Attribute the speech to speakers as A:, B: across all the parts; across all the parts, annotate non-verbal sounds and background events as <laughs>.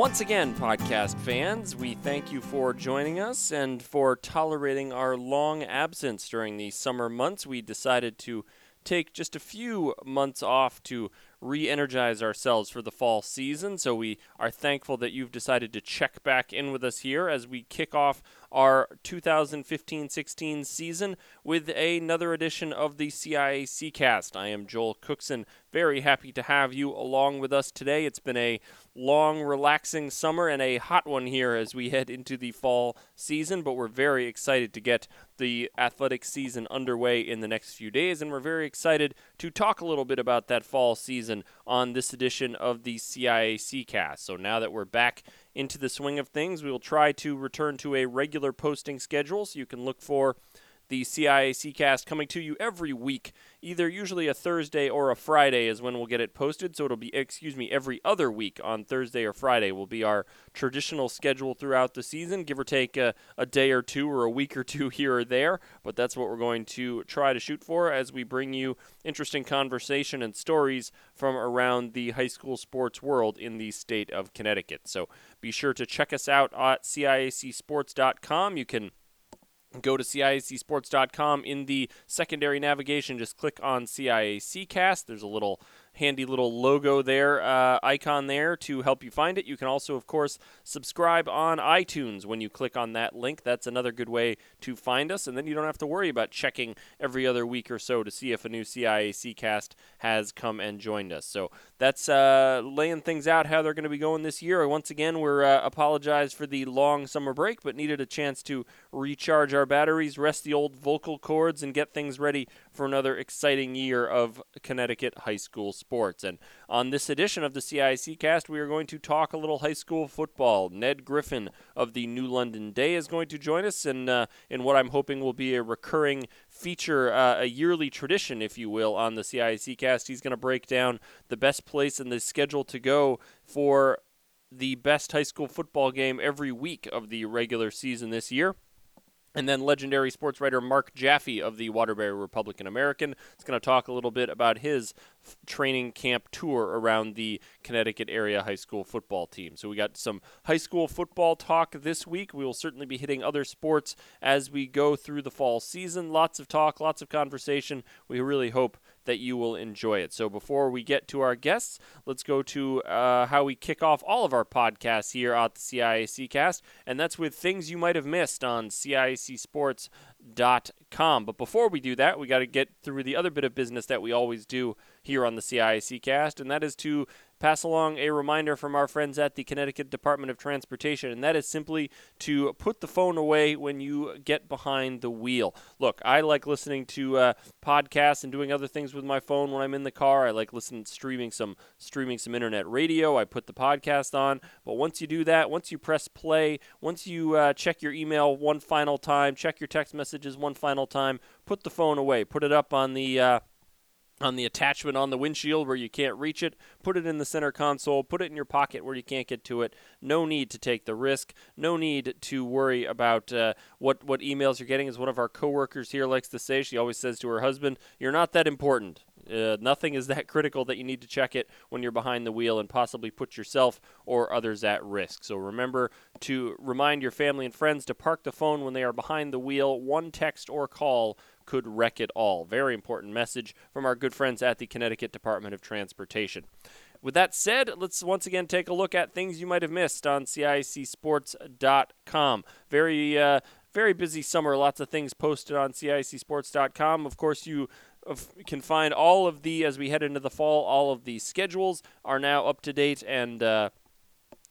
A: Once again, podcast fans, we thank you for joining us and for tolerating our long absence during the summer months. We decided to take just a few months off to re energize ourselves for the fall season. So we are thankful that you've decided to check back in with us here as we kick off our 2015 16 season with another edition of the CIAC cast. I am Joel Cookson. Very happy to have you along with us today. It's been a long, relaxing summer and a hot one here as we head into the fall season, but we're very excited to get the athletic season underway in the next few days, and we're very excited to talk a little bit about that fall season on this edition of the CIAC cast. So now that we're back into the swing of things, we will try to return to a regular posting schedule so you can look for the CIAC cast coming to you every week. Either usually a Thursday or a Friday is when we'll get it posted. So it'll be, excuse me, every other week on Thursday or Friday will be our traditional schedule throughout the season, give or take a, a day or two or a week or two <laughs> here or there. But that's what we're going to try to shoot for as we bring you interesting conversation and stories from around the high school sports world in the state of Connecticut. So be sure to check us out at CIACsports.com. You can go to CIACsports.com in the secondary navigation. Just click on CIAC Cast. There's a little handy little logo there, uh, icon there to help you find it. You can also, of course, subscribe on iTunes when you click on that link. That's another good way to find us, and then you don't have to worry about checking every other week or so to see if a new CIAC cast has come and joined us. So that's uh, laying things out how they're going to be going this year. Once again, we're uh, apologize for the long summer break, but needed a chance to recharge our batteries, rest the old vocal cords, and get things ready for another exciting year of Connecticut high school sports. And on this edition of the CIAC cast, we are going to talk a little high school football. Ned Griffin of the New London Day is going to join us in, uh, in what I'm hoping will be a recurring feature, uh, a yearly tradition, if you will, on the CIAC cast. He's going to break down the best place in the schedule to go for the best high school football game every week of the regular season this year. And then legendary sports writer Mark Jaffe of the Waterbury Republican American is going to talk a little bit about his f- training camp tour around the Connecticut area high school football team. So we got some high school football talk this week. We will certainly be hitting other sports as we go through the fall season. Lots of talk, lots of conversation. We really hope that you will enjoy it. So before we get to our guests, let's go to uh, how we kick off all of our podcasts here at the CIAC cast, and that's with things you might have missed on CIACsports.com. But before we do that, we got to get through the other bit of business that we always do here on the CIAC cast, and that is to pass along a reminder from our friends at the Connecticut Department of Transportation, and that is simply to put the phone away when you get behind the wheel. Look, I like listening to uh, podcasts and doing other things with my phone when I'm in the car. I like listening, streaming some, streaming some internet radio. I put the podcast on, but once you do that, once you press play, once you uh, check your email one final time, check your text messages one final time, put the phone away, put it up on the uh, on the attachment on the windshield where you can't reach it, put it in the center console, put it in your pocket where you can't get to it. No need to take the risk. No need to worry about uh, what what emails you're getting. As one of our coworkers here likes to say, she always says to her husband, "You're not that important. Uh, nothing is that <laughs> critical that you need to check it when you're behind the wheel and possibly put yourself or others at risk. So remember to remind your family and friends to park the phone when they are behind the wheel. One text or call could wreck it all. Very important message from our good friends at the Connecticut Department of Transportation. With that said, let's once again take a look at things you might have missed on CIACsports.com. Very, uh, very busy summer. Lots of things posted on CIACsports.com. Of course, you can find all of the as we head into the fall. All of the schedules are now up to date and. Uh,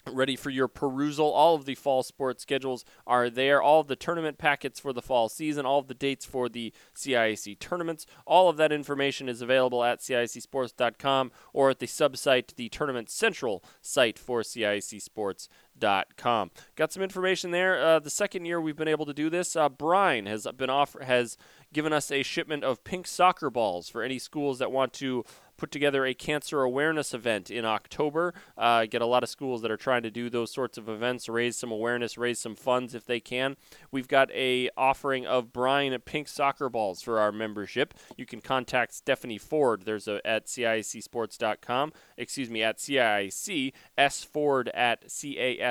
A: ready for your perusal. All of the fall sports schedules are there. All of the tournament packets for the fall season, all of the dates for the CIAC tournaments, all of that information is available at CIACSports.com or at the subsite, the Tournament Central site for CIACsports.com. Got some information there. Uh, the second year we've been able to do this, uh, Brine has been offer has given us a shipment of pink soccer balls for any schools that want to put together a cancer awareness event in October. Uh, get a lot of schools that are trying to do those sorts of events, raise some awareness, raise some funds if they can. We've got a offering of Brine pink soccer balls for our membership. You can contact Stephanie Ford. There's a at CIACsports.com excuse me, at CIAC. S Ford at casciac.org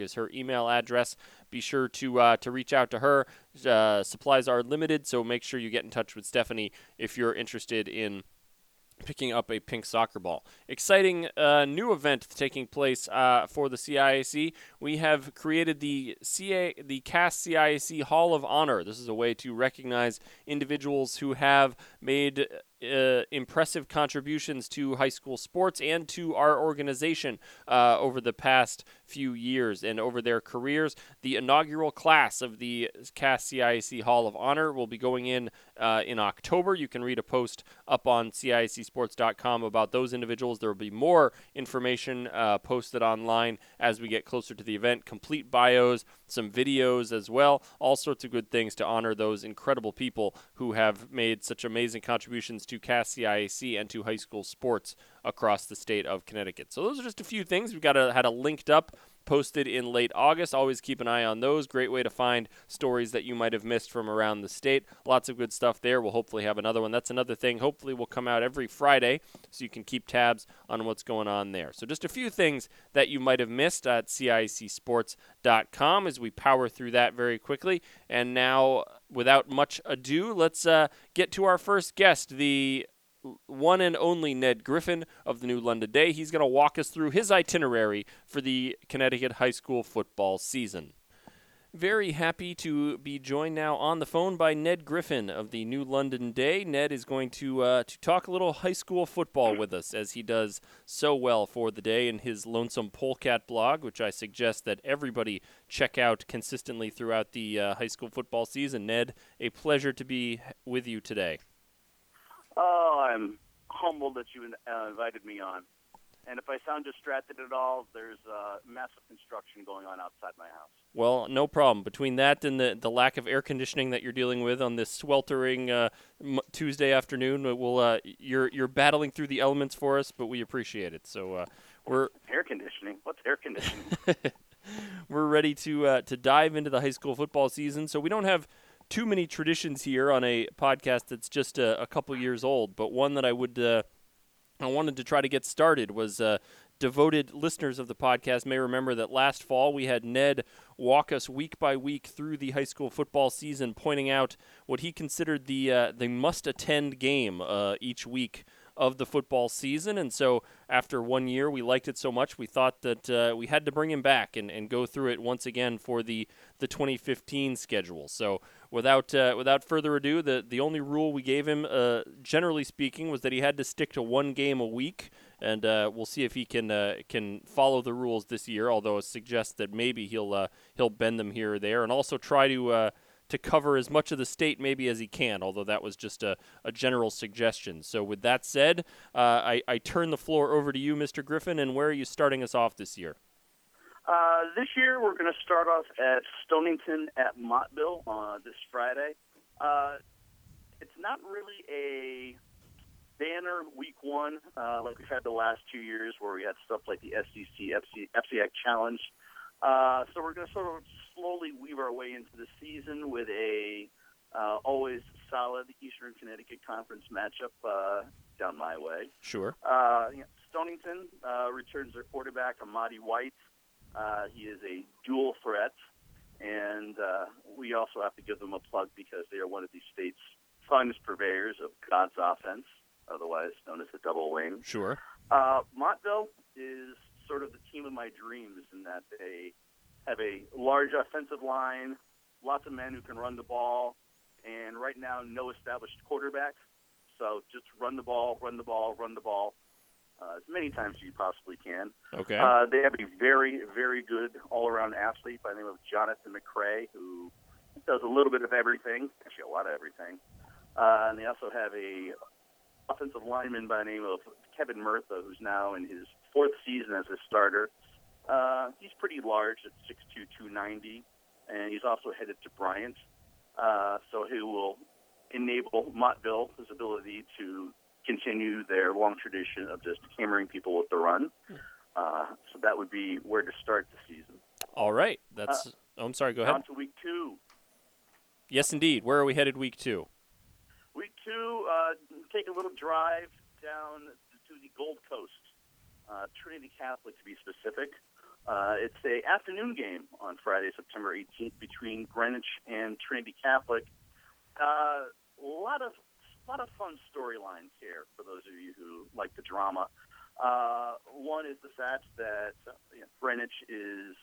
A: is her email address. Be sure to uh, to reach out to her. Uh, supplies are limited, so make sure you get in touch with Stephanie if you're interested in picking up a pink soccer ball. Exciting uh, new event taking place uh, for the CIAC. We have created the CA, the CAS CIAC Hall of Honor. This is a way to recognize individuals who have made uh, impressive contributions to high school sports and to our organization uh, over the past few years and over their careers. The inaugural class of the CAS CIAC Hall of Honor will be going in uh, in October. You can read a post up on CIACSports.com about those individuals. There will be more information uh, posted online as we get closer to the event, complete bios, some videos as well, all sorts of good things to honor those incredible people who have made such amazing contributions to CAS CIAC and to high school sports across the state of Connecticut. So those are just a few things. We've got a, had a linked up posted in late August. Always keep an eye on those. Great way to find stories that you might have missed from around the state. Lots of good stuff there. We'll hopefully have another one. That's another thing. Hopefully, will come out every Friday so you can keep tabs on what's going on there. So, just a few things that you might have missed at CIACsports.com as we power through that very quickly. And now, without much ado, let's uh, get to our first guest, the one and only Ned Griffin of the New London Day. He's going to walk us through his itinerary for the Connecticut high school football season. Very happy to be joined now on the phone by Ned Griffin of the New London Day. Ned is going to uh, to talk a little high school football with us, as he does so well for the day in his Lonesome Polecat blog, which I suggest that everybody check out consistently throughout the uh, high school football season. Ned, a pleasure to be with you today.
B: Oh, I'm humbled that you uh, invited me on. And if I sound distracted at all, there's uh, massive construction going on outside my house.
A: Well, no problem. Between that and the, the lack of air conditioning that you're dealing with on this sweltering uh, m- Tuesday afternoon, we'll uh, you're you're battling through the elements for us, but we appreciate it. So uh, we're
B: air conditioning. What's air conditioning? <laughs>
A: we're ready to uh, to dive into the high school football season. So we don't have too many traditions here on a podcast that's just a, a couple years old, but one that I would uh, I wanted to try to get started was uh, devoted listeners of the podcast may remember that last fall we had Ned walk us week by week through the high school football season, pointing out what he considered the uh, the must attend game uh, each week of the football season. And so after one year, we liked it so much, we thought that uh, we had to bring him back and, and go through it once again for the, the 2015 schedule. So without uh, without further ado, the, the only rule we gave him, uh, generally speaking, was that he had to stick to one game a week. And uh, we'll see if he can uh, can follow the rules this year. Although it suggests that maybe he'll uh, he'll bend them here or there, and also try to to cover as much of the state maybe as he can, although that was just a, a general suggestion. So, with that said, uh, I, I turn the floor over to you, Mr. Griffin, and where are you starting us off this year?
B: Uh, this year, we're going to start off at Stonington at Montville uh, this Friday. Uh, it's not really a banner week one uh, like we've had the last two years where we had stuff like the SEC FC, Challenge uh, so we're going to sort of slowly weave our way into the season with a uh, always solid Eastern Connecticut Conference matchup uh, down my way.
A: Sure.
B: Uh, you know, Stonington uh, returns their quarterback, Amadi White. Uh, he is a dual threat, and uh, we also have to give them a plug because they are one of the state's finest purveyors of God's offense, otherwise known as the double wing.
A: Sure.
B: Uh, Montville is sort of the team of my dreams in that they have a large offensive line, lots of men who can run the ball, and right now no established quarterback. So just run the ball, run the ball, run the ball uh, as many times as you possibly can.
A: Okay.
B: Uh, they have a very, very good all-around athlete by the name of Jonathan McCray, who does a little bit of everything, actually a lot of everything. Uh, and they also have a offensive lineman by the name of Kevin Murtha, who's now in his fourth season as a starter. Uh, he's pretty large at 6'2", 290, and he's also headed to Bryant. Uh, so he will enable Montville his ability to continue their long tradition of just hammering people with the run. Uh, so that would be where to start the season.
A: All right. That's. Uh, oh, I'm sorry. Go ahead.
B: On to week two.
A: Yes, indeed. Where are we headed week two?
B: Week two, uh, take a little drive down to the Gold Coast, uh, Trinity Catholic to be specific. Uh, it's a afternoon game on Friday, September 18th, between Greenwich and Trinity Catholic. Uh, a lot of lot of fun storylines here for those of you who like the drama. Uh, one is the fact that you know, Greenwich is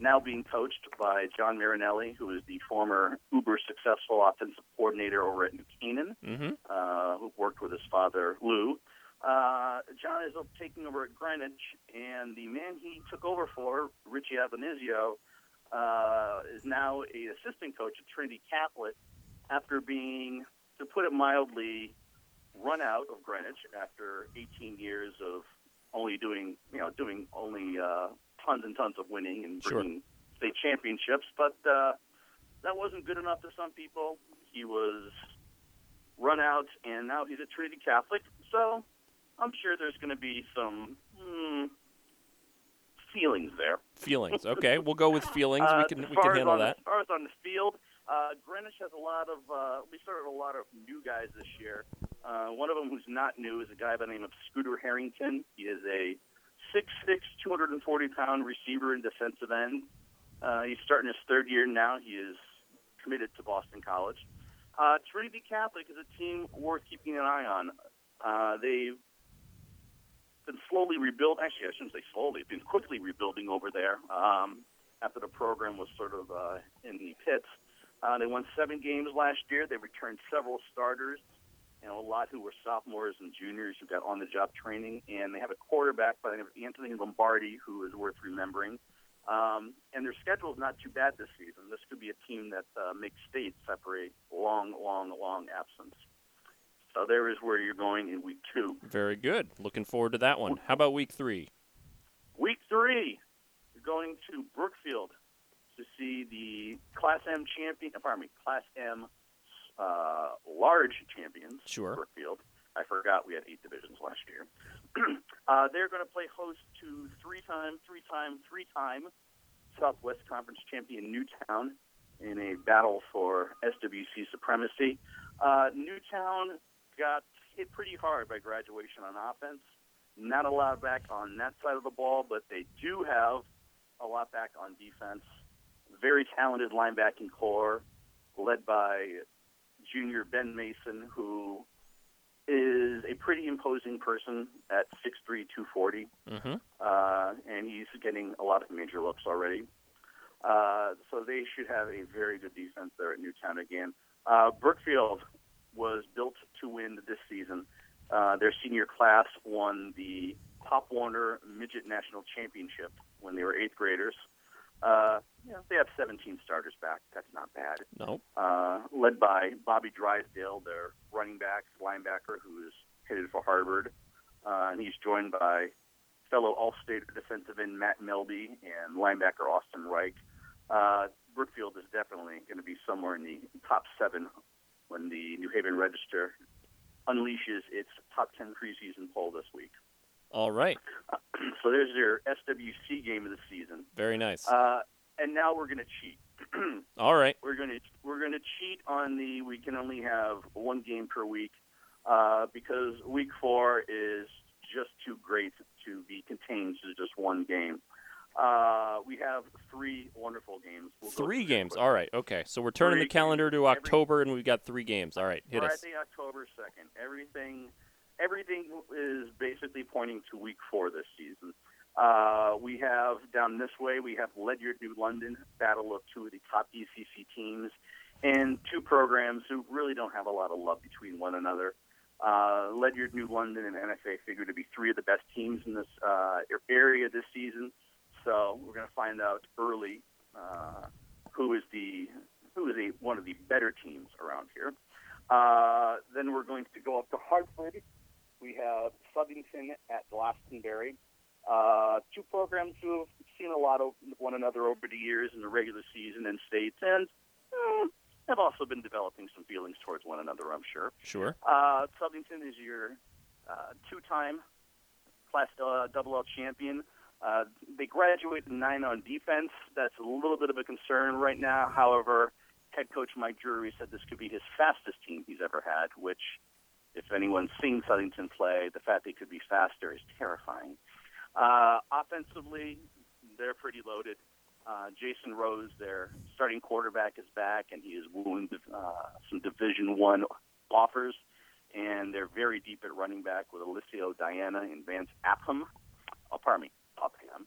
B: now being coached by John Marinelli, who is the former uber successful offensive coordinator over at New Canaan,
A: Mm-hmm.
B: uh, who worked with his father Lou. Uh, John is taking over at Greenwich, and the man he took over for, Richie Albonizio, uh, is now a assistant coach at Trinity Catholic after being, to put it mildly, run out of Greenwich after 18 years of only doing, you know, doing only uh, tons and tons of winning and
A: Sure.
B: state championships. But uh, that wasn't good enough to some people. He was run out, and now he's at Trinity Catholic. So I'm sure there's going to be some hmm, feelings there.
A: Feelings. <laughs> Okay, we'll go with feelings.
B: Uh,
A: we can
B: as
A: we can handle
B: on,
A: that.
B: As far as on the field, uh, Greenwich has a lot of. Uh, we started a lot of new guys this year. Uh, one of them who's not new is a guy by the name of Scooter Harrington. He is a 6'6", 240 pound receiver and defensive end. Uh, he's starting his third year now. He is committed to Boston College. Uh, Trinity Catholic is a team worth keeping an eye on. Uh, they've been slowly rebuild. Actually, I shouldn't say slowly. Been quickly rebuilding over there. Um, after the program was sort of uh, in the pits, uh, they won seven games last year. They returned several starters, you know, a lot who were sophomores and juniors who got on-the-job training, and they have a quarterback by the name of Anthony Lombardi who is worth remembering. Um, and their schedule is not too bad this season. This could be a team that uh, makes states separate long, long, long absence. So there is where you're going in week two.
A: Very good. Looking forward to that one. How about week three?
B: Week three, you're going to Brookfield to see the Class M champion, pardon me, Class M uh, large champions,
A: Sure.
B: Brookfield. I forgot we had eight divisions last year. <clears throat> uh, they're going to play host to three-time, three-time, three-time Southwest Conference champion Newtown in a battle for SWC supremacy. Uh, Newtown got hit pretty hard by graduation on offense. Not a lot back on that side of the ball, but they do have a lot back on defense. Very talented linebacking core, led by junior Ben Mason, who is a pretty imposing person at 6'3", 240
A: Mm-hmm.
B: uh, and he's getting a lot of major looks already. Uh, so they should have a very good defense there at Newtown again. Uh, Brookfield was built to win this season. Uh, their senior class won the Pop Warner Midget National Championship when they were eighth graders. Uh, you know, they have 17 starters back. That's not bad
A: No.
B: uh, led by Bobby Drysdale, their running back, linebacker, who is headed for Harvard. Uh, and he's joined by fellow All-State defensive end Matt Melby and linebacker Austin Reich. Uh, Brookfield is definitely going to be somewhere in the top seven when the New Haven Register unleashes its top 10 preseason poll this week.
A: All right. <clears throat>
B: so there's your SWC game of the season.
A: Very nice.
B: Uh, and now we're going to cheat. <clears throat>
A: All right.
B: we're going to we're going to cheat on the we can only have one game per week uh, because week four is just too great to be contained to just one game. Uh, we have three wonderful games. We'll
A: Three games. All right. Okay. So we're turning
B: Three
A: the calendar to
B: games. Every-
A: October, and we've got three games. All right. Hit
B: We're
A: us.
B: the October second. Everything everything is basically pointing to week four this season. Uh, we have down this way, we have Ledyard New London, battle of two of the top ECC teams, and two programs who really don't have a lot of love between one another. Uh, Ledyard New London and NFA figure to be three of the best teams in this uh, area this season. So we're going to find out early uh, who is the who is a, one of the better teams around here. Uh, then we're going to go up to Hartford. We have Southington at Glastonbury. Uh, two programs who have seen a lot of one another over the years in the regular season and states, and eh, have also been developing some feelings towards one another, I'm sure.
A: Sure.
B: Uh, Southington is your uh, two-time Class uh, Double L champion. Uh, they graduated nine on defense. That's a little bit of a concern right now. However, head coach Mike Drury said this could be his fastest team he's ever had, which if anyone's seen Southington play, the fact they could be faster is terrifying. Uh, offensively, they're pretty loaded. Uh, Jason Rose, their starting quarterback, is back, and he is wooing uh, some Division One offers. And they're very deep at running back with Alicio Diana and Vance Apham. Oh, pardon me, Upham.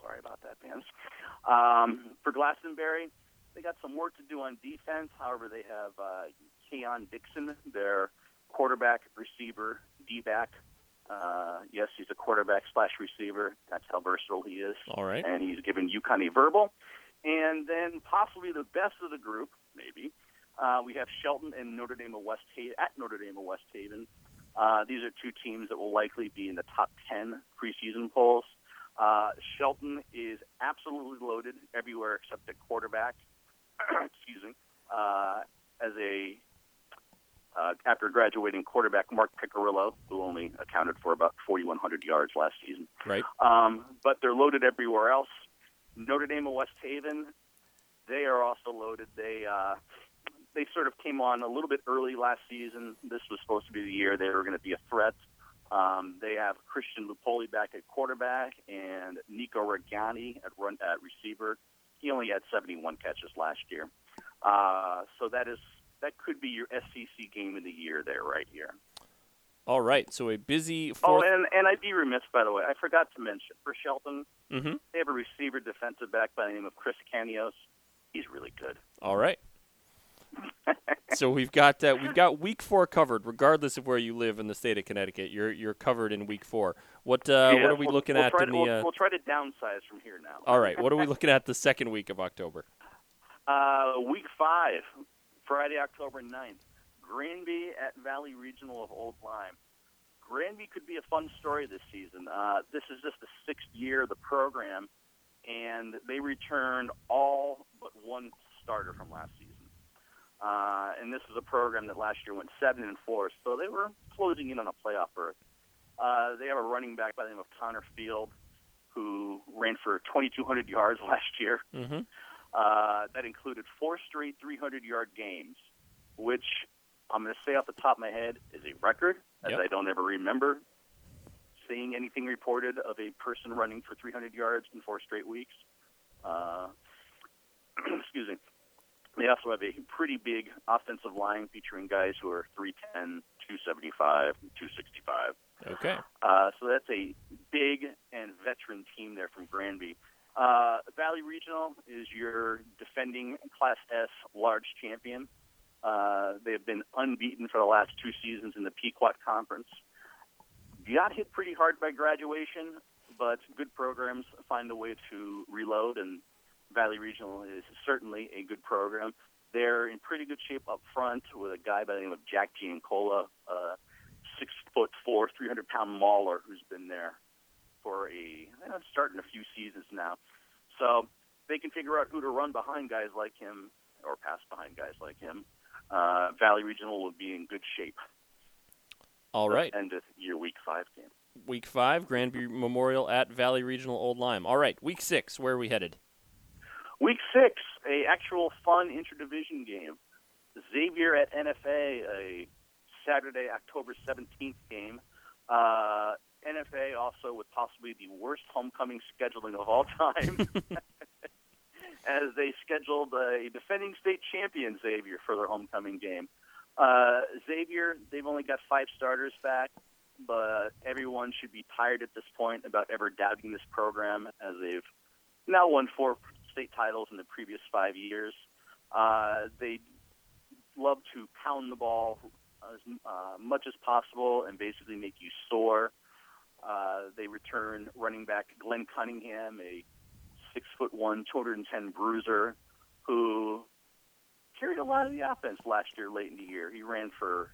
B: Sorry about that, Vance. Um, for Glastonbury, they got some work to do on defense. However, they have uh, Keon Dixon, their quarterback, receiver, D-back. Uh, yes, he's a quarterback slash receiver. That's how versatile he is.
A: All right.
B: And he's given UConn a verbal. And then possibly the best of the group, maybe, uh, we have Shelton and Notre Dame of West Haven, at Notre Dame of West Haven. Uh, these are two teams that will likely be in the top 10 preseason polls. Uh, Shelton is absolutely loaded everywhere except at quarterback. <clears throat> Excuse me. Uh, as a uh, after graduating quarterback Mark Piccirillo, who only accounted for about 4,100 yards last season.
A: Right.
B: Um, but they're loaded everywhere else. Notre Dame of West Haven, they are also loaded. They uh, they sort of came on a little bit early last season. This was supposed to be the year they were going to be a threat. Um, they have Christian Lupoli back at quarterback and Nico Regani at run at receiver. He only had 71 catches last year, uh, so that is that could be your SEC game of the year there, right here.
A: All right, so a busy
B: Oh, and and I'd be remiss, by the way, I forgot to mention for Shelton,
A: mm-hmm.
B: they have a receiver defensive back by the name of Chris Canios. He's really good.
A: All right. <laughs> so we've got uh, we've got week four covered, regardless of where you live in the state of Connecticut. You're you're covered in week four. What uh,
B: Yeah,
A: what are we
B: we'll-
A: looking
B: we'll
A: at in
B: to,
A: the?
B: We'll,
A: Uh,
B: we'll try to downsize from here now.
A: all right, what are we <laughs> looking at the second week of October?
B: Uh, week five, Friday, October 9th. Granby at Valley Regional of Old Lyme. Granby could be a fun story this season. Uh, this is just the sixth year of the program, and they returned all but one starter from last season. Uh, and this is a program that last year went seven and four, so they were closing in on a playoff berth. Uh, they have a running back by the name of Connor Field, who ran for 2,200 yards <laughs> last year.
A: Mm-hmm.
B: Uh, that included four straight 300 yard games, which I'm going to say off the top of my head is a record, as
A: Yep.
B: I don't ever remember seeing anything reported of a person running for 300 yards in four straight weeks. Uh, <clears throat> excuse me. They also have a pretty big offensive line featuring guys who are 310, 275, 265.
A: Okay.
B: Uh, so that's a big and veteran team there from Granby. Uh, Valley Regional is your defending Class S large champion. Uh, they have been unbeaten for the last two seasons in the Pequot Conference. Got hit pretty hard by graduation, but good programs find a way to reload, and Valley Regional is certainly a good program. They're in pretty good shape up front with a guy by the name of Jack Giancola, uh, six foot four, 300 pound mauler who's been there for a eh, starting a few seasons now. So they can figure out who to run behind guys like him or pass behind guys like him. Uh, Valley Regional will be in good shape.
A: All right.
B: End of year week five game.
A: Week five, Granby Memorial at Valley Regional Old Lyme. All right. Week six, where are we headed?
B: Week six, a actual fun interdivision game. Xavier at NFA, a Saturday, October 17th game. Uh, NFA also with possibly the worst homecoming scheduling of all time, <laughs> as they scheduled a defending state champion Xavier for their homecoming game. Uh, Xavier, they've only got five starters back, but everyone should be tired at this point about ever doubting this program, as they've now won four state titles in the previous five years. Uh, they love to pound the ball as uh, much as possible and basically make you sore. Uh, they return running back Glenn Cunningham, a six foot one, 210 bruiser, who carried a lot of the offense last year late in the year. He ran for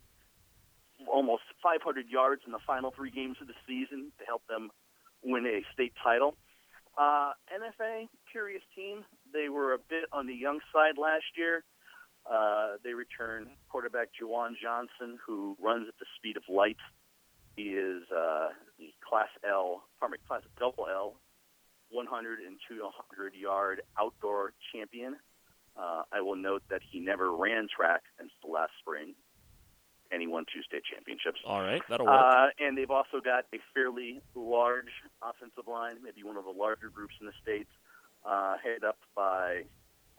B: almost 500 yards in the final three games of the season to help them win a state title. Uh, NFA, curious team. They were a bit on the young side last year. Uh, they return quarterback Juwan Johnson, who runs at the speed of light. He is uh, the Class L, pardon me, Class Double L, 100 and 200 yard outdoor champion. Uh, I will note that he never ran track until last spring. any one two state championships.
A: All right, that'll work.
B: Uh, and they've also got a fairly large offensive line, maybe one of the larger groups in the state, uh, headed up by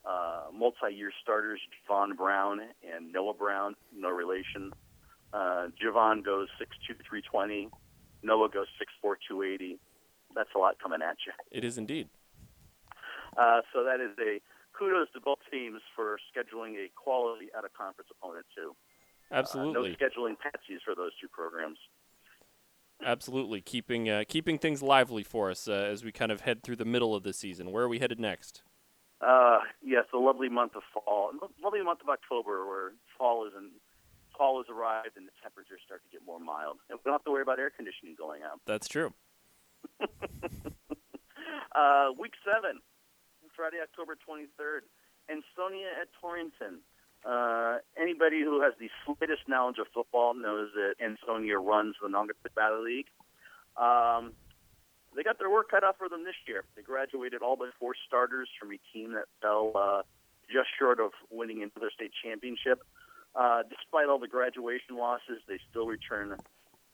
B: uh, multi-year starters Javon Brown and Noah Brown, no relation. Uh, Javon goes 6'2", 320. Noah goes 6'4", 280. That's a lot coming at you.
A: it is indeed.
B: Uh, so that is a kudos to both teams for scheduling a quality out of conference opponent too.
A: Absolutely.
B: Uh, no scheduling patsies for those two programs.
A: Absolutely, keeping uh, keeping things lively for us uh, as we kind of head through the middle of the season. Where are we headed next?
B: Uh, yes, the lovely month of fall, lovely month of October, where fall is in, fall has arrived and the temperatures start to get more mild, and we don't have to worry about air conditioning going out.
A: That's true. <laughs>
B: uh, week seven, Friday, October 23rd, Ansonia at Torrington. Uh, anybody who has the slightest knowledge of football knows that Ansonia runs the Naugatuck Valley League. Um, they got their work cut out for them this year. They graduated all but four starters from a team that fell uh, just short of winning another state championship. Uh, despite all the graduation losses, they still return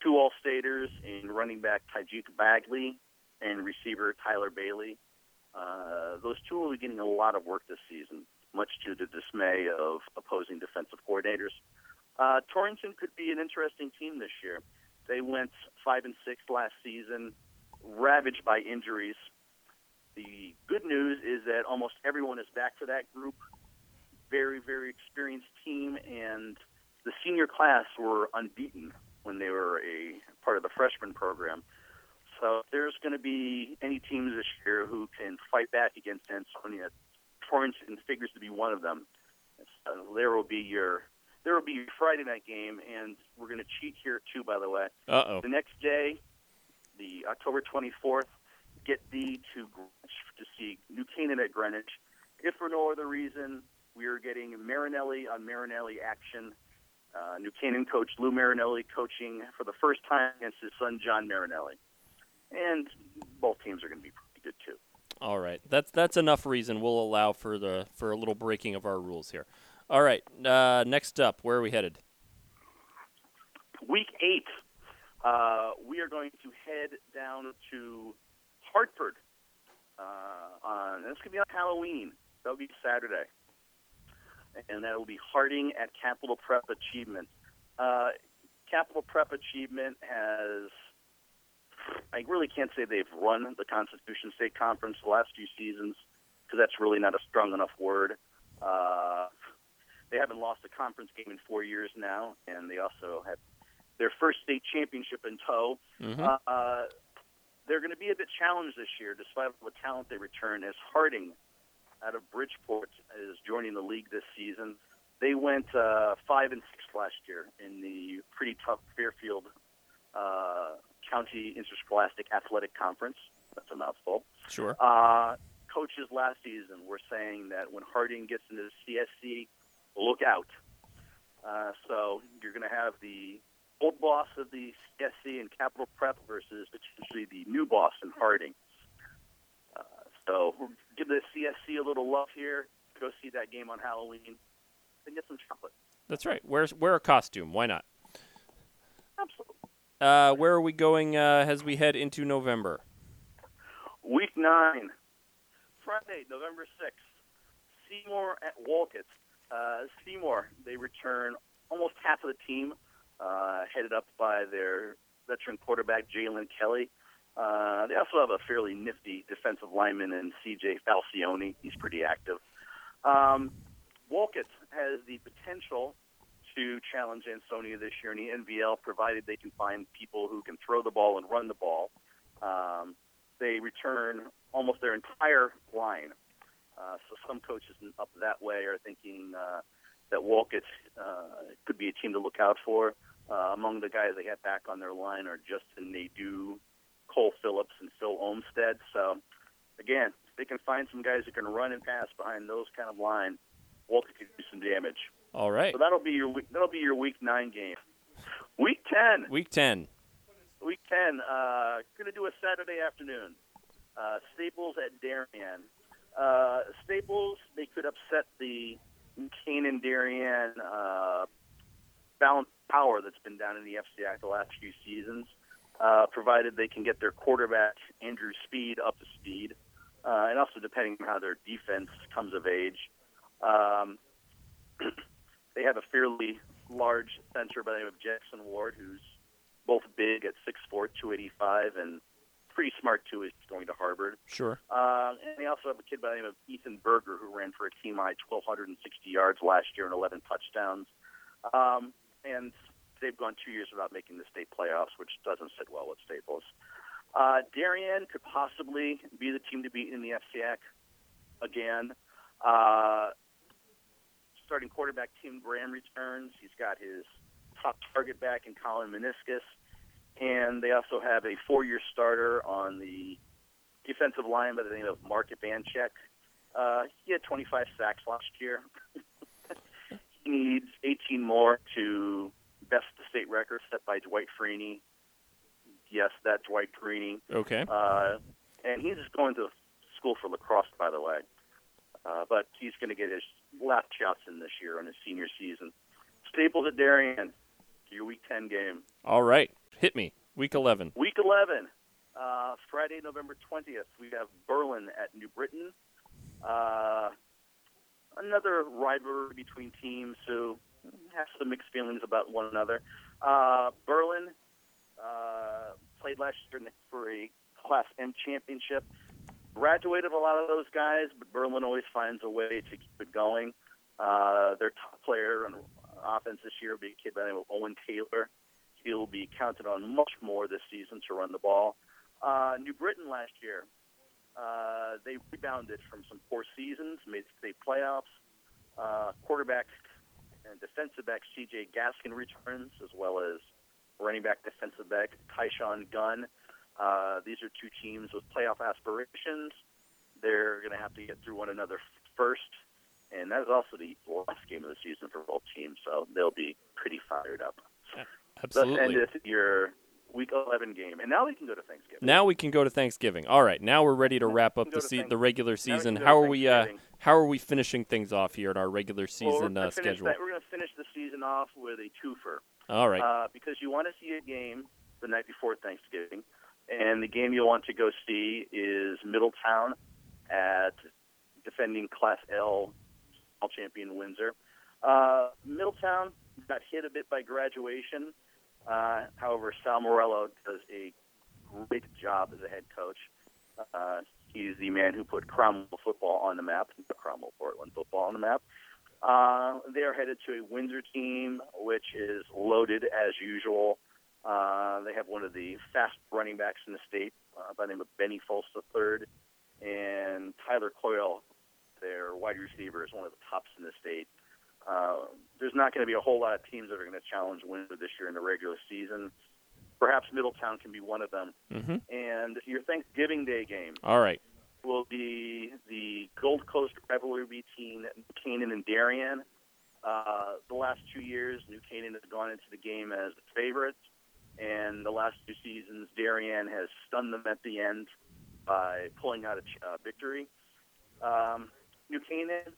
B: two All-Staters in running back Tajik Bagley and receiver Tyler Bailey. Uh, those two will be getting a lot of work this season, much to the dismay of opposing defensive coordinators. Uh, Torrington could be an interesting team this year. They went five and six last season, ravaged by injuries. The good news is that almost everyone is back for that group. Very, very experienced team, and the senior class were unbeaten when they were a part of the freshman program. So if there's going to be any teams this year who can fight back against Ansonia, Torrington figures to be one of them. So there will be your there will be your Friday night game, and we're going to cheat here too. By the way,
A: Uh oh.
B: the next day, the October 24th, get thee to Greenwich to see New Canaan at Greenwich. If for no other reason, we are getting Marinelli on Marinelli action. Uh, New Canaan coach Lou Marinelli coaching for the first time against his son John Marinelli, and both teams are going to be pretty good too.
A: All right, that's that's enough reason. We'll allow for the for a little breaking of our rules here. All right, uh, next up, where are we headed?
B: Week eight, uh, we are going to head down to Hartford. Uh, on going to be on Halloween. That'll be Saturday, and that will be Harding at Capital Prep Achievement. Uh, Capital Prep Achievement has. I really can't say they've run the Constitution State Conference the last few seasons because that's really not a strong enough word. Uh, they haven't lost a conference game in four years now, and they also have their first state championship in tow.
A: Mhm.
B: Uh, they're going to be a bit challenged this year, despite all the talent they return. As Harding, out of Bridgeport, is joining the league this season. They went uh, five and six last year in the pretty tough Fairfield uh, County Interscholastic Athletic Conference. That's a mouthful.
A: Sure.
B: Uh, coaches last season were saying that when Harding gets into the CSC, look out. Uh, so you're going to have the old boss of the CSC and Capital Prep versus potentially the new boss in Harding. Uh, so give the CSC a little love here. Go see that game on Halloween and get some chocolate.
A: That's right. Where's wear a costume? Why not?
B: Absolutely.
A: Uh, where are we going uh, as we head into November?
B: Week nine, Friday, November 6th, Seymour at Wolcott. Uh, Seymour, they return almost half of the team, uh, headed up by their veteran quarterback, Jalen Kelly. Uh, they also have a fairly nifty defensive lineman in CJ Falcione. He's pretty active. Um, Wolcott has the potential to challenge Ansonia this year in the NVL, provided they can find people who can throw the ball and run the ball. Um, they return almost their entire line. Uh, so some coaches up that way are thinking uh, that Wolcott uh, could be a team to look out for. Uh, among the guys they have back on their line are Justin Nadeau, Cole Phillips, and Phil Olmstead. So again, if they can find some guys who can run and pass behind those kind of line, Wolcott could do some damage.
A: All right.
B: So that'll be your week, that'll be your week nine game. Week ten.
A: Week ten.
B: Week 10, uh, going to do a Saturday afternoon. Uh, Staples at Darien. Uh, Staples, they could upset the Canaan Darien uh, balance power that's been down in the FCI the last few seasons, uh, provided they can get their quarterback Andrew Speed up to speed, uh, and also depending on how their defense comes of age. Um, <clears throat> they have a fairly large center by the name of Jackson Ward, who's both big at 6'4", 285, and pretty smart too. He's going to Harvard.
A: Sure.
B: Uh, and they also have a kid by the name of Ethan Berger, who ran for a team high 1,260 yards last year and 11 touchdowns. Um, and they've gone two years without making the state playoffs, which doesn't sit well with Staples. Uh, Darien could possibly be the team to beat in the FCIAC again. Uh, starting quarterback Tim Graham returns. He's got his top target back in Colin Meniscus. And they also have a four-year starter on the defensive line by the name of Mark Ivanchek. Uh, he had 25 sacks last year. <laughs> he needs 18 more to best the state record set by Dwight Freeney. Yes, that Dwight Freeney.
A: Okay.
B: Uh, and he's just going to school for lacrosse, by the way. Uh, but he's going to get his last shots in this year on his senior season. Staples at Darien, your Week 10 game.
A: All right. Hit me. Week 11.
B: Week 11, uh, Friday, November 20th, we have Berlin at New Britain. Uh, another rivalry between teams who have some mixed feelings about one another. Uh, Berlin uh, played last year for a Class M championship. Graduated a lot of those guys, but Berlin always finds a way to keep it going. Uh, their top player on offense this year will be a kid by the name of Owen Taylor. He'll be counted on much more this season to run the ball. Uh, New Britain last year, uh, they rebounded from some poor seasons, made state playoffs. Uh, quarterback and defensive back C.J. Gaskin returns, as well as running back defensive back Tyshawn Gunn. Uh, these are two teams with playoff aspirations. They're going to have to get through one another first, and that is also the last game of the season for both teams, so they'll be pretty fired up.
A: Absolutely.
B: Let's end it your Week 11 game, and now we can go to Thanksgiving.
A: Now we can go to Thanksgiving. All right, now we're ready to wrap up the se- the regular season. How are we? Uh. How are we finishing things off here in our regular
B: Well,
A: season
B: gonna
A: uh, schedule?
B: that- we're going to finish the season off with a twofer.
A: All right.
B: Uh, because you want to see a game the night before Thanksgiving, and the game you'll want to go see is Middletown at defending Class L all champion Windsor. Uh, Middletown got hit a bit by graduation. Uh, however, Sal Morello does a great job as a head coach. Uh, he's the man who put Cromwell football on the map, Cromwell Portland football on the map. Uh, they are headed to a Windsor team, which is loaded as usual. Uh, they have one of the fast running backs in the state uh, by the name of Benny Folst III, and Tyler Coyle, their wide receiver, is one of the tops in the state. Uh, there's not going to be a whole lot of teams that are going to challenge Windsor this year in the regular season. Perhaps Middletown can be one of them.
A: mm-hmm.
B: And your Thanksgiving Day game
A: All right.
B: Will be the Gold Coast rivalry between Canaan and Darien. Uh, the last two years, New Canaan has gone into the game as the favorites, and the last two seasons, Darien has stunned them at the end by pulling out a ch- uh, victory. Um, New Canaan,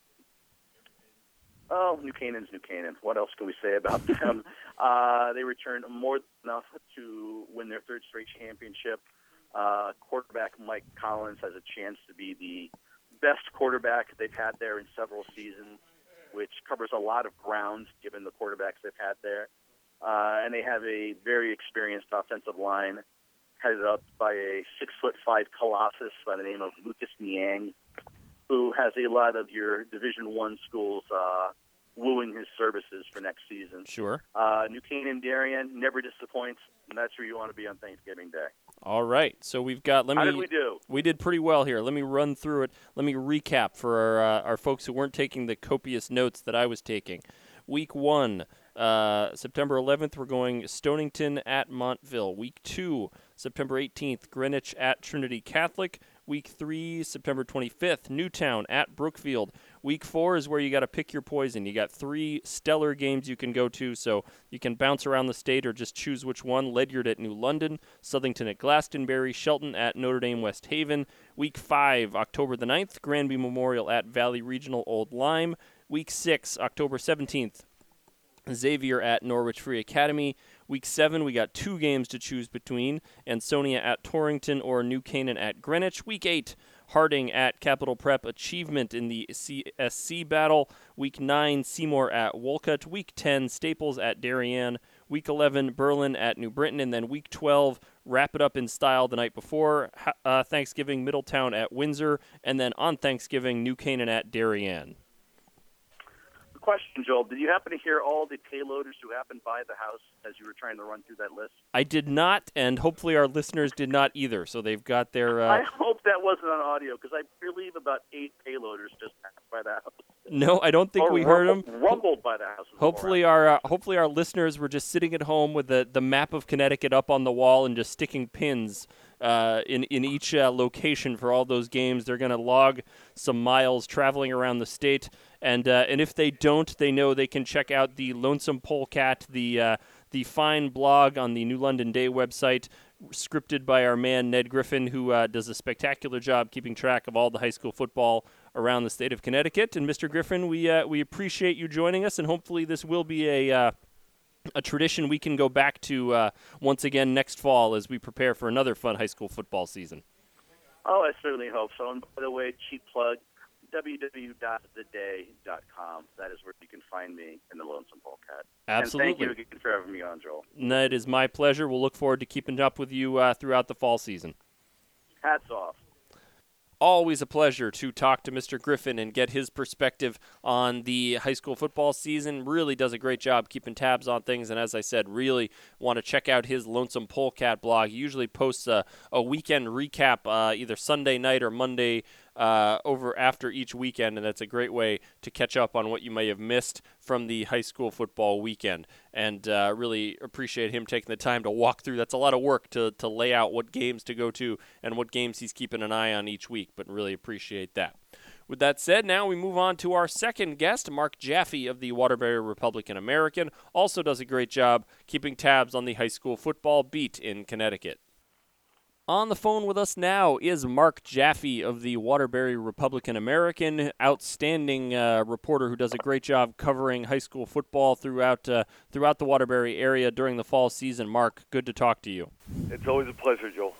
B: oh, New Canaan's New Canaan. What else can we say about them? <laughs> uh, they returned more than enough to win their third straight championship. Uh, quarterback Mike Collins has a chance to be the best quarterback they've had there in several seasons, which covers a lot of ground given the quarterbacks they've had there. Uh, and they have a very experienced offensive line headed up by a six foot five colossus by the name of Lucas Niang, who has a lot of your Division One schools uh, wooing his services for next season.
A: Sure.
B: Uh, New Canaan Darien never disappoints, and that's where you want to be on Thanksgiving Day.
A: All right. So we've got. Let me.
B: How did we do?
A: We did pretty well here. Let me run through it. Let me recap for our, uh, our folks who weren't taking the copious notes that I was taking. Week one, uh, September 11th, we're going Stonington at Montville. Week two, September 18th, Greenwich at Trinity Catholic. Week three, September 25th, Newtown at Brookfield. Week four is where you got to pick your poison. You got three stellar games you can go to, so you can bounce around the state or just choose which one. Ledyard at New London, Southington at Glastonbury, Shelton at Notre Dame West Haven. Week five, October the 9th, Granby Memorial at Valley Regional Old Lyme. Week six, October 17th, Xavier at Norwich Free Academy. Week seven, we got two games to choose between Ansonia at Torrington or New Canaan at Greenwich. Week eight, Harding at Capital Prep Achievement in the CSC battle. Week 9, Seymour at Wolcott. Week 10, Staples at Darien. Week 11, Berlin at New Britain. And then week 12, wrap it up in style the night before uh, Thanksgiving, Middletown at Windsor. And then on Thanksgiving, New Canaan at Darien
B: question, Joel. Did you happen to hear all the payloaders who happened by the house as you were trying to run through that list?
A: I did not, and hopefully our listeners did not either. So they've got their. Uh...
B: I hope that wasn't on audio because I believe about eight payloaders just passed by the house. <laughs>
A: No, I don't think
B: or
A: we
B: rumbled,
A: heard them.
B: Rumbled by the house.
A: Hopefully our uh, hopefully our listeners were just sitting at home with the the map of Connecticut up on the wall and just sticking pins uh, in in each uh, location for all those games. They're going to log some miles traveling around the state, and uh, and if they don't, they know they can check out the Lonesome Polecat, the uh, the fine blog on the New London Day website, scripted by our man Ned Griffin, who uh, does a spectacular job keeping track of all the high school football around the state of Connecticut. And Mr. Griffin, we uh, we appreciate you joining us, and hopefully this will be a a tradition we can go back to uh, once again next fall as we prepare for another fun high school football season.
B: Oh, I certainly hope so. And by the way, cheap plug www.theday.com. That is where you can find me in the Lonesome Polecat.
A: Absolutely.
B: And thank you again for having me on, Joel.
A: No, it is my pleasure. We'll look forward to keeping up with you uh, throughout the fall season.
B: Hats off
A: always a pleasure to talk to Mr. Griffin and get his perspective on the high school football season. Really does a great job keeping tabs on things. And as I said, really want to check out his Lonesome Polecat blog. He usually posts a, a weekend recap uh, either Sunday night or Monday uh, over after each weekend, and that's a great way to catch up on what you may have missed from the high school football weekend. And uh, really appreciate him taking the time to walk through. That's a lot of work to, to lay out what games to go to and what games he's keeping an eye on each week, but really appreciate that. With that said, now we move on to our second guest, Mark Jaffe of the Waterbury Republican American. Also does a great job keeping tabs on the high school football beat in Connecticut. On the phone with us now is Mark Jaffe of the Waterbury Republican American, outstanding uh, reporter who does a great job covering high school football throughout uh, throughout the Waterbury area during the fall season. Mark, good to talk to you.
C: It's always a pleasure, Joel.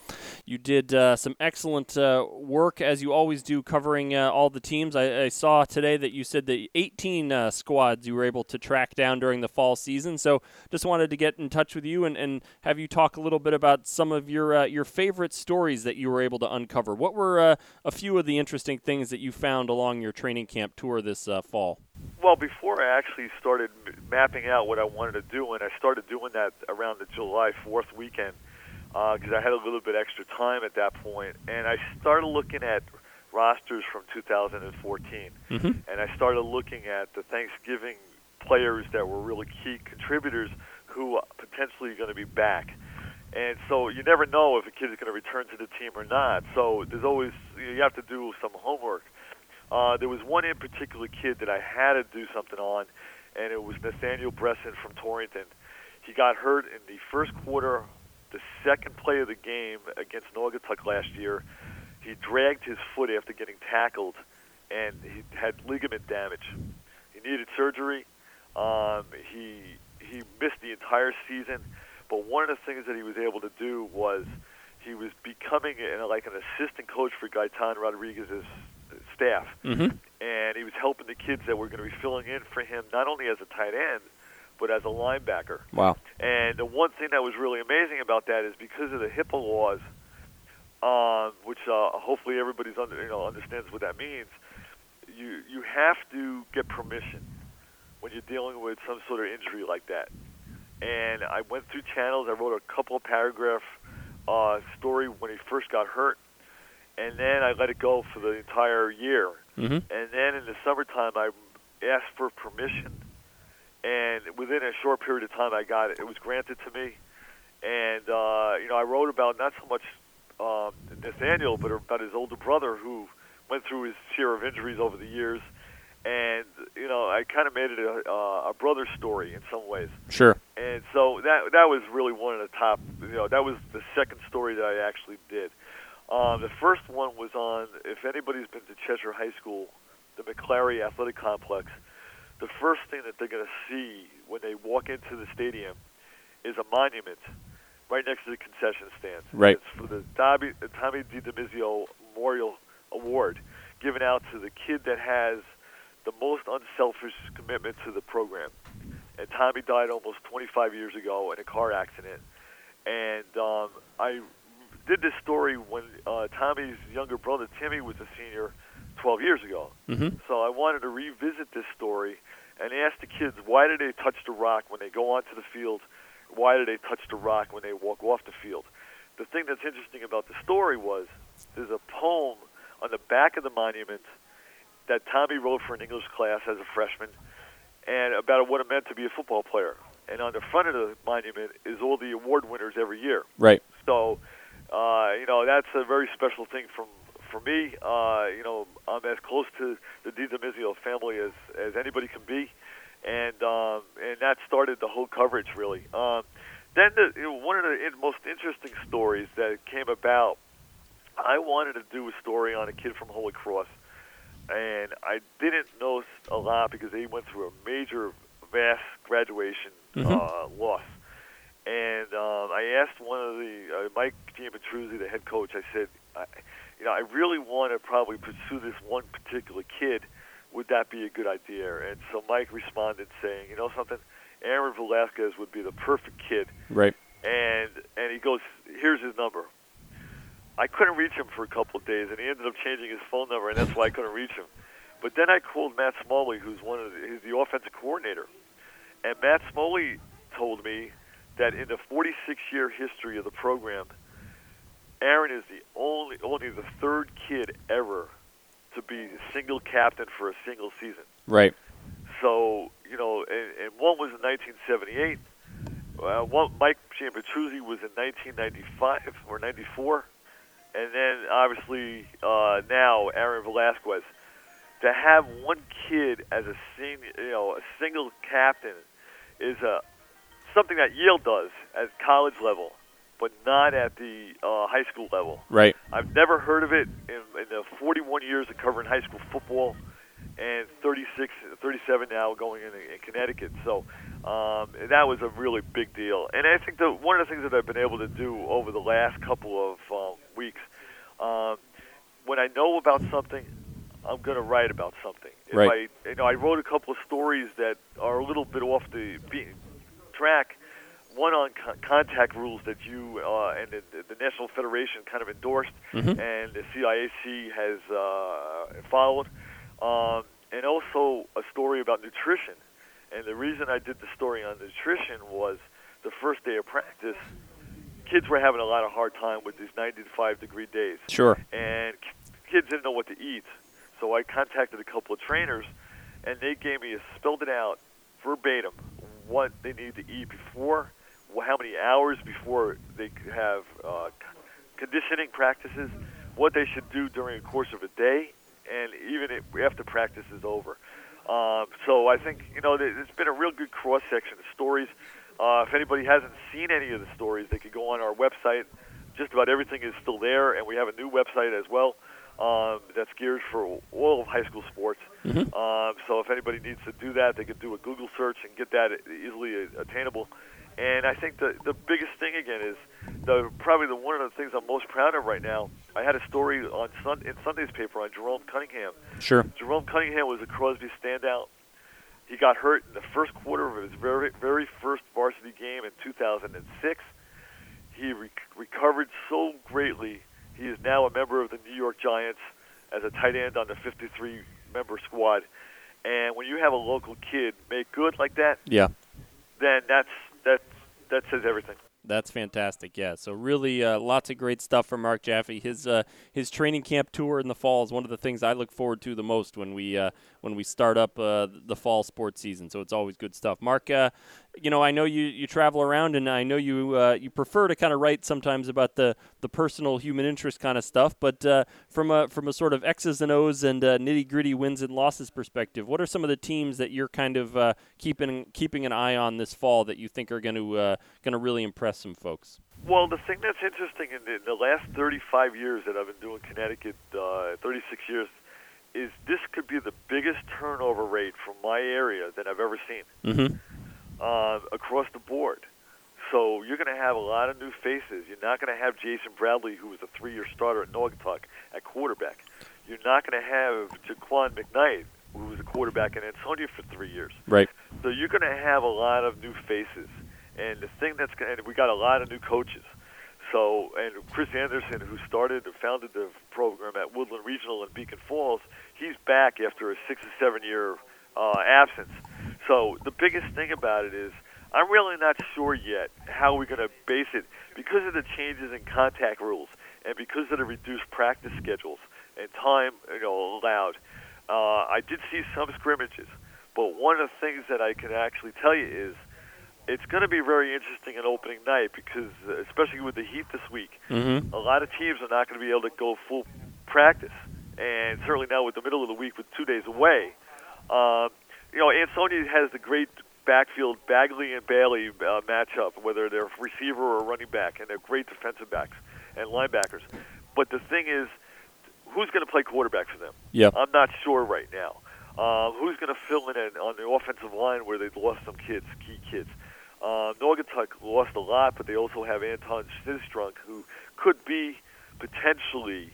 A: You did uh, some excellent uh, work, as you always do, covering uh, all the teams. I, I, saw today that you said that 18 uh, squads you were able to track down during the fall season. So just wanted to get in touch with you and, and have you talk a little bit about some of your uh, your favorite stories that you were able to uncover. What were uh, a few of the interesting things that you found along your training camp tour this fall?
C: Well, before I actually started mapping out what I wanted to do, and I started doing that around the July 4th weekend – because uh, I had a little bit extra time at that point, and I started looking at rosters from 2014, mm-hmm. and I started looking at the Thanksgiving players that were really key contributors who are potentially going to be back. And so you never know if a kid is going to return to the team or not. So there's always you have to do some homework. Uh, there was one in particular kid that I had to do something on, and it was Nathaniel Bresson from Torrington. He got hurt in the first quarter the second play of the game against Naugatuck last year, he dragged his foot after getting tackled, and he had ligament damage. He needed surgery. Um, he he missed the entire season, but one of the things that he was able to do was he was becoming a, like an assistant coach for Gaitan Rodriguez's staff,
A: mm-hmm.
C: and he was helping the kids that were going to be filling in for him not only as a tight end but as a linebacker.
A: Wow.
C: And the one thing that was really amazing about that is because of the HIPAA laws, um, which uh, hopefully everybody's under, you know understands what that means. You you have to get permission when you're dealing with some sort of injury like that. And I went through channels. I wrote a couple of paragraph uh, story when he first got hurt, and then I let it go for the entire year.
A: Mm-hmm.
C: And then in the summertime, I asked for permission and within a short period of time, I got it. It was granted to me, and uh, you know, I wrote about not so much um, Nathaniel, but about his older brother who went through his share of injuries over the years, and you know, I kind of made it a, uh, a brother story in some ways.
A: Sure.
C: And so that that was really one of the top. You know, that was the second story that I actually did. Um, the first one was on if anybody's been to Cheshire High School, the McClary Athletic Complex the first thing that they're going to see when they walk into the stadium is a monument right next to the concession stand.
A: Right.
C: It's for the Tommy, the Tommy DiDomizio Memorial Award, given out to the kid that has the most unselfish commitment to the program. And Tommy died almost 25 years ago in a car accident. And um, I did this story when uh, Tommy's younger brother Timmy was a senior 12 years ago.
A: Mm-hmm.
C: So I wanted to revisit this story and ask the kids why did they touch the rock when they go onto the field? Why did they touch the rock when they walk off the field? The thing that's interesting about the story was there's a poem on the back of the monument that Tommy wrote for an English class as a freshman and about what it meant to be a football player. And on the front of the monument is all the award winners every year.
A: Right.
C: So, uh, you know, that's a very special thing from for me. Uh, you know, I'm as close to the DiDomizio family as as anybody can be, and um, and that started the whole coverage really. Um, then the, you know, one of the most interesting stories that came about, I wanted to do a story on a kid from Holy Cross, and I didn't know a lot because they went through a major, vast graduation
A: Mhm.
C: uh, loss. And um, I asked one of the uh, Mike Giampetruzzi, the head coach. I said, I, you know, I really want to probably pursue this one particular kid. Would that be a good idea? And so Mike responded saying, you know something, Aaron Velasquez would be the perfect kid.
A: Right.
C: And and he goes, here's his number. I couldn't reach him for a couple of days, and he ended up changing his phone number, and that's why I couldn't reach him. But then I called Matt Smalley, who's one of the, he's the offensive coordinator, and Matt Smalley told me that in the 46-year history of the program, Aaron is the only only the third kid ever to be single captain for a single season.
A: Right.
C: So you know, and, and one was in 1978. Uh, one, Mike Giampetruzzi was in 1995 or 94, and then obviously uh, now Aaron Velasquez. To have one kid as a senior, you know, a single captain is a something that Yale does at college level, but not at the uh, high school level.
A: Right.
C: I've never heard of it in, in the 41 years of covering high school football and 36, 37 now going in, in Connecticut. So um, that was a really big deal. And I think that one of the things that I've been able to do over the last couple of um, weeks, um, when I know about something, I'm going to write about something. If
A: Right.
C: I, you know, I wrote a couple of stories that are a little bit off the track. One on co- contact rules that you uh, and the, the National Federation kind of endorsed,
A: Mhm.
C: and the CIAC has uh, followed, um, and also a story about nutrition. And the reason I did the story on nutrition was the first day of practice, kids were having a lot of hard time with these 95 degree days
A: Sure.
C: and kids didn't know what to eat. So I contacted a couple of trainers, and they gave me a spelled it out verbatim what they need to eat before, how many hours before they have uh, conditioning practices, what they should do during the course of a day, and even if, after practice is over. Um, so I think you know there's been a real good cross section of stories. Uh, if anybody hasn't seen any of the stories, they could go on our website. Just about everything is still there, and we have a new website as well um, that's geared for all of high school sports.
A: Mhm.
C: Um, so if anybody needs to do that, they can do a Google search and get that easily attainable. And I think the the biggest thing again is the probably the one of the things I'm most proud of right now. I had a story on Sun, in Sunday's paper on Jerome Cunningham.
A: Sure.
C: Jerome Cunningham was a Crosby standout. He got hurt in the first quarter of his very very first varsity game in 2006. He re- recovered so greatly. He is now a member of the New York Giants as a tight end on the 53 member squad. And when you have a local kid make good like that,
A: Yeah.
C: then that's that that says everything.
A: That's fantastic. Yeah. So really, uh, lots of great stuff from Mark Jaffe. His uh, his training camp tour in the fall is one of the things I look forward to the most when we uh, when we start up uh, the fall sports season. So it's always good stuff. Mark, uh, you know, I know you, you travel around, and I know you uh, you prefer to kind of write sometimes about the, the personal human interest kind of stuff. But uh, from a from a sort of X's and O's and uh, nitty gritty wins and losses perspective, what are some of the teams that you're kind of uh, keeping keeping an eye on this fall that you think are going to going to really impress some folks?
C: Well, the thing that's interesting in the, in the last 35 years that I've been doing Connecticut, uh, 36 years, is this could be the biggest turnover rate from my area that I've ever seen
A: Mm-hmm.
C: uh, across the board. So you're going to have a lot of new faces. You're not going to have Jason Bradley, who was a three-year starter at Naugatuck at quarterback. You're not going to have Jaquan McKnight, who was a quarterback in Ansonia for three years.
A: Right.
C: So you're going to have a lot of new faces, and the thing that's going, and we got a lot of new coaches. So, and Chris Anderson, who started and founded the program at Woodland Regional in Beacon Falls, he's back after a six or seven year uh, absence. So the biggest thing about it is I'm really not sure yet how we're going to base it because of the changes in contact rules and because of the reduced practice schedules and time you know allowed. Uh, I did see some scrimmages, but one of the things that I can actually tell you is it's going to be very interesting on opening night because, uh, especially with the heat this week,
A: Mm-hmm.
C: a lot of teams are not going to be able to go full practice, and certainly now with the middle of the week with two days away, um, you know, Ansonia has the great backfield Bagley and Bailey uh, matchup, whether they're receiver or running back, and they're great defensive backs and linebackers. But the thing is, who's going to play quarterback for them?
A: Yeah.
C: I'm not sure right now. Uh, who's going to fill in on the offensive line where they've lost some kids, key kids? Uh, Naugatuck lost a lot, but they also have Anton Sistrunk, who could be potentially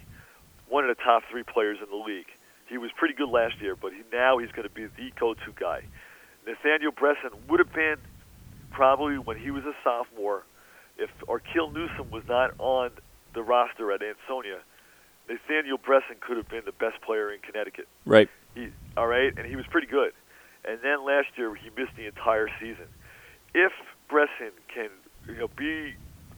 C: one of the top three players in the league. He was pretty good last year, but he, now he's going to be the go-to guy. Nathaniel Bresson would have been probably when he was a sophomore, if Arkeel Newsome was not on the roster at Ansonia, Nathaniel Bresson could have been the best player in Connecticut.
A: Right.
C: He, all right, and he was pretty good. And then last year he missed the entire season. If Bresson can, you know, be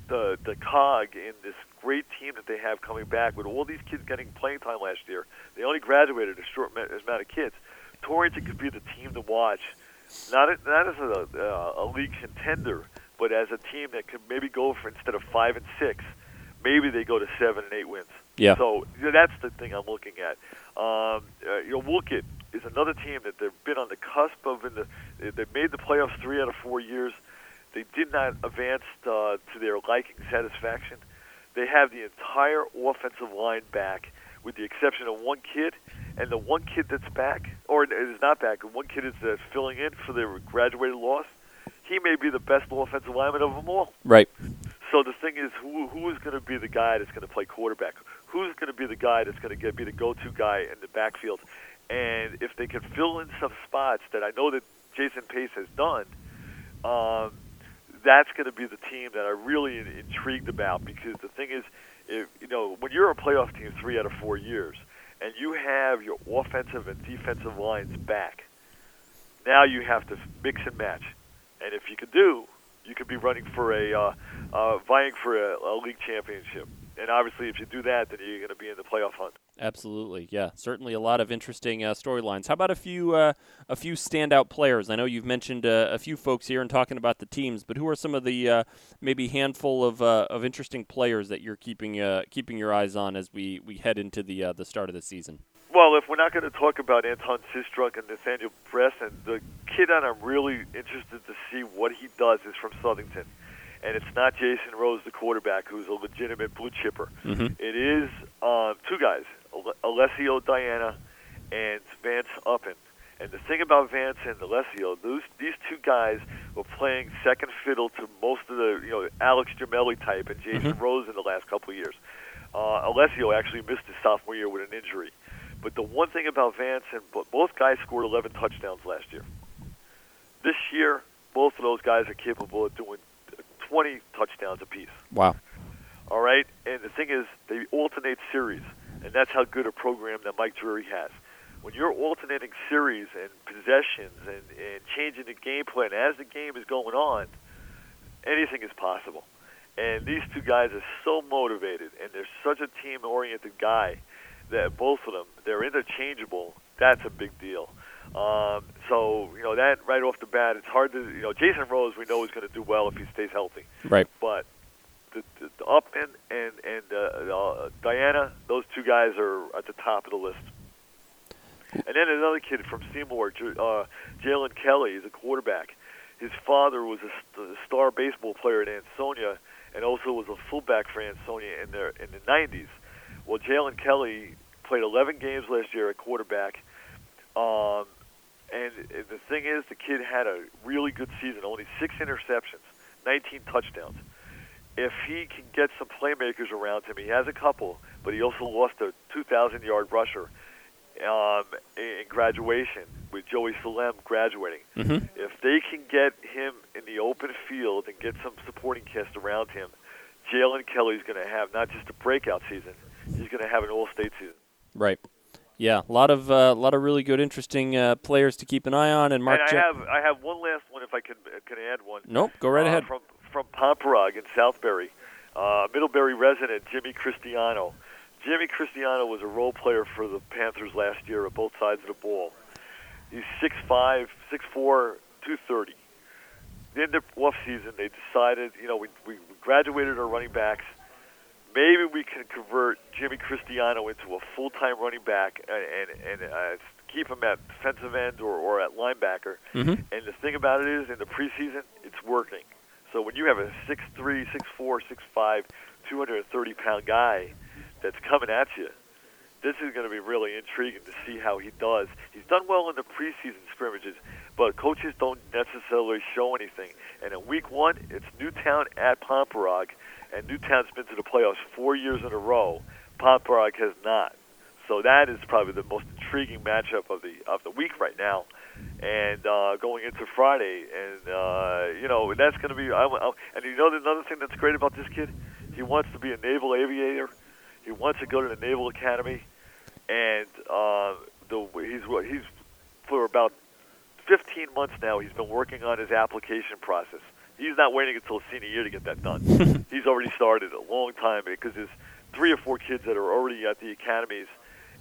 C: the the cog in this great team that they have coming back with all these kids getting playing time last year, they only graduated a short amount of kids. Torrington could be the team to watch, not a, not as a, uh, a league contender, but as a team that could maybe go for instead of five and six, maybe they go to seven and eight wins.
A: Yeah.
C: So you know, that's the thing I'm looking at. Um, uh, you know, Wolcott is another team that they've been on the cusp of. In the they- they've made the playoffs three out of four years. They did not advance uh, to their liking satisfaction. They have the entire offensive line back, with the exception of one kid, and the one kid that's back, or is not back, and one kid is uh, filling in for their graduated loss. He may be the best offensive lineman of them all.
A: Right.
C: So the thing is, who who is going to be the guy that's going to play quarterback? Who's going to be the guy that's going to get be the go-to guy in the backfield? And if they can fill in some spots that I know that Jason Pace has done, um, that's going to be the team that I'm really in, intrigued about. Because the thing is, if you know, when you're a playoff team three out of four years, and you have your offensive and defensive lines back, now you have to mix and match. And if you could do, you could be running for a uh, uh, vying for a, a league championship. And obviously, if you do that, then you're going to be in the playoff hunt.
A: Absolutely, yeah. Certainly, a lot of interesting uh, storylines. How about a few uh, a few standout players? I know you've mentioned uh, a few folks here and talking about the teams, but who are some of the uh, maybe handful of uh, of interesting players that you're keeping uh, keeping your eyes on as we, we head into the uh, the start of the season?
C: Well, if we're not going to talk about Anton Sistrunk and Nathaniel Bresson, the kid that I'm really interested to see what he does is from Southington. And it's not Jason Rose, the quarterback, who's a legitimate blue chipper.
A: Mhm.
C: It is uh, two guys, Alessio Diana and Vance Uppen. And the thing about Vance and Alessio, those these two guys were playing second fiddle to most of the you know Alex Gemelli type and Jason
A: Mhm.
C: Rose in the last couple of years. Uh, Alessio actually missed his sophomore year with an injury. But the one thing about Vance and both guys scored 11 touchdowns last year. This year, both of those guys are capable of doing 20 touchdowns apiece.
A: Wow.
C: All right, and the thing is, they alternate series, and that's how good a program that Mike Drury has. When you're alternating series and possessions and, and changing the game plan as the game is going on, anything is possible. And these two guys are so motivated, and they're such a team-oriented guy that both of them they're interchangeable. That's a big deal. Um, so you know that right off the bat, it's hard to you know Jason Rose we know is going to do well if he stays healthy
A: Right.
C: but the, the, the Upman and and uh, uh, Diana, those two guys are at the top of the list. And then another kid from Seymour, uh, Jalen Kelly, is a quarterback. His father was a, st- a star baseball player at Ansonia, and also was a fullback for Ansonia in the in the '90s. Well, Jalen Kelly played 11 games last year at quarterback. Um, and the thing is, the kid had a really good season. Only six interceptions, 19 touchdowns. If he can get some playmakers around him, he has a couple, but he also lost a 2,000-yard rusher um, in graduation with Joey Salem graduating.
A: Mm-hmm.
C: If they can get him in the open field and get some supporting cast around him, Jalen Kelly's going to have not just a breakout season, he's going to have an All-State season.
A: Right. Yeah, a lot of a uh, lot of really good, interesting uh, players to keep an eye on. And Mark,
C: and I
A: Je-
C: have I have one last one if I can can add one.
A: Nope, go right
C: uh,
A: ahead.
C: From from Pomperaug in Southbury, uh, Middlebury resident Jimmy Cristiano. Jimmy Cristiano was a role player for the Panthers last year at both sides of the ball. He's 6'5", 6'4", 230. In the off season, they decided, you know, we, we graduated our running backs. Maybe we can convert Jimmy Cristiano into a full-time running back and and, and uh, keep him at defensive end or, or at linebacker.
A: Mm-hmm.
C: And the thing about it is, in the preseason, it's working. So when you have a 6'3", 6'4", 6'5", 230-pound guy that's coming at you, this is going to be really intriguing to see how he does. He's done well in the preseason scrimmages, but coaches don't necessarily show anything. And in week one, it's Newtown at Pomperaug, and Newtown's been to the playoffs four years in a row. Pomperaug has not. So that is probably the most intriguing matchup of the of the week right now, and uh, going into Friday, and uh, you know that's going to be. I, I, and you know another thing that's great about this kid, he wants to be a naval aviator. He wants to go to the Naval Academy, and uh, the he's he's for about 15 months now. He's been working on his application process. He's not waiting until senior year to get that done. <laughs> he's already started a long time because there's three or four kids that are already at the academies,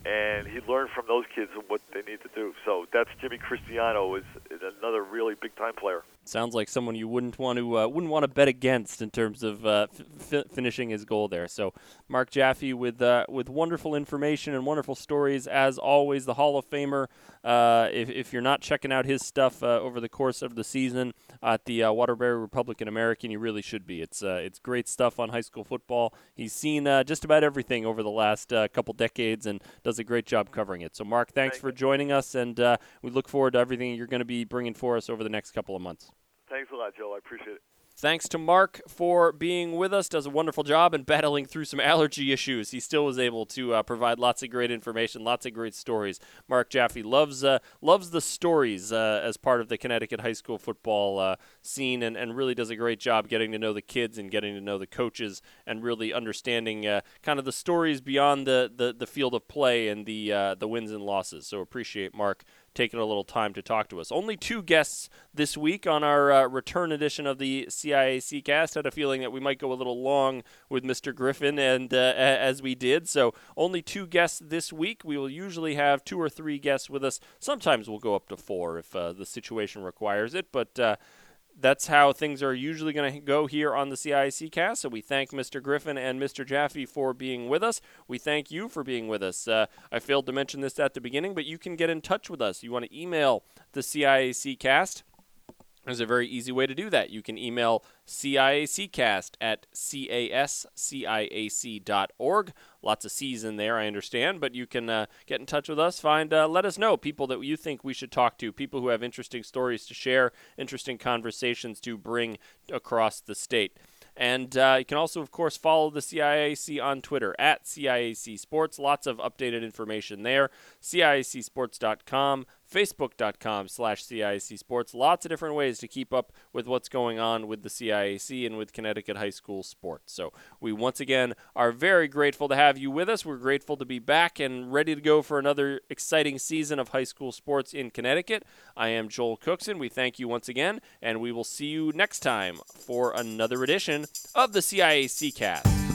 C: and he learned from those kids what they need to do. So that's Jimmy Cristiano is, is another really big time player.
A: Sounds like someone you wouldn't want to uh, wouldn't want to bet against in terms of uh, f- finishing his goal there. So, Mark Jaffe with uh, with wonderful information and wonderful stories as always. The Hall of Famer. Uh, if, if you're not checking out his stuff uh, over the course of the season at the uh, Waterbury Republican American, you really should be. It's it's great stuff on high school football. He's seen just about everything over the last couple decades and does a great job covering it. So, Mark, thanks
C: Thank
A: for joining us, and we look forward to everything you're going to be bringing for us over the next couple of months.
C: Thanks a lot, Joe. I appreciate it.
A: Thanks to Mark for being with us. Does a wonderful job and battling through some allergy issues. He still was able to uh, provide lots of great information, lots of great stories. Mark Jaffe loves uh, loves the stories uh, as part of the Connecticut high school football uh, scene, and, and really does a great job getting to know the kids and getting to know the coaches, and really understanding uh, kind of the stories beyond the, the, the field of play and the uh, the wins and losses. So appreciate Mark taking a little time to talk to us. Only two guests this week on our uh, return edition of the CIAC cast. Had a feeling that we might go a little long with Mr. Griffin, and uh, as we did, so only two guests this week. We will usually have two or three guests with us. Sometimes we'll go up to four if uh, the situation requires it, but uh, that's how things are usually going to go here on the CIC cast. So we thank Mr. Griffin and Mr. Jaffe for being with us. We thank you for being with us. Uh, I failed to mention this at the beginning, but you can get in touch with us. You want to email the CIAC cast. There's a very easy way to do that. You can email CIACcast at casciac.org. Lots of C's in there, I understand, but you can uh, get in touch with us. Find, uh, let us know people that you think we should talk to, people who have interesting stories to share, interesting conversations to bring across the state. And uh, you can also, of course, follow the CIAC on Twitter at CIAC Sports. Lots of updated information there. CIACsports.com, Facebook.com slash CIAC Sports. Lots of different ways to keep up with what's going on with the CIAC and with Connecticut high school sports. So we once again are very grateful to have you with us. We're grateful to be back and ready to go for another exciting season of high school sports in Connecticut. I am Joel Cookson. We thank you once again, and we will see you next time for another edition of the CIAC Cast.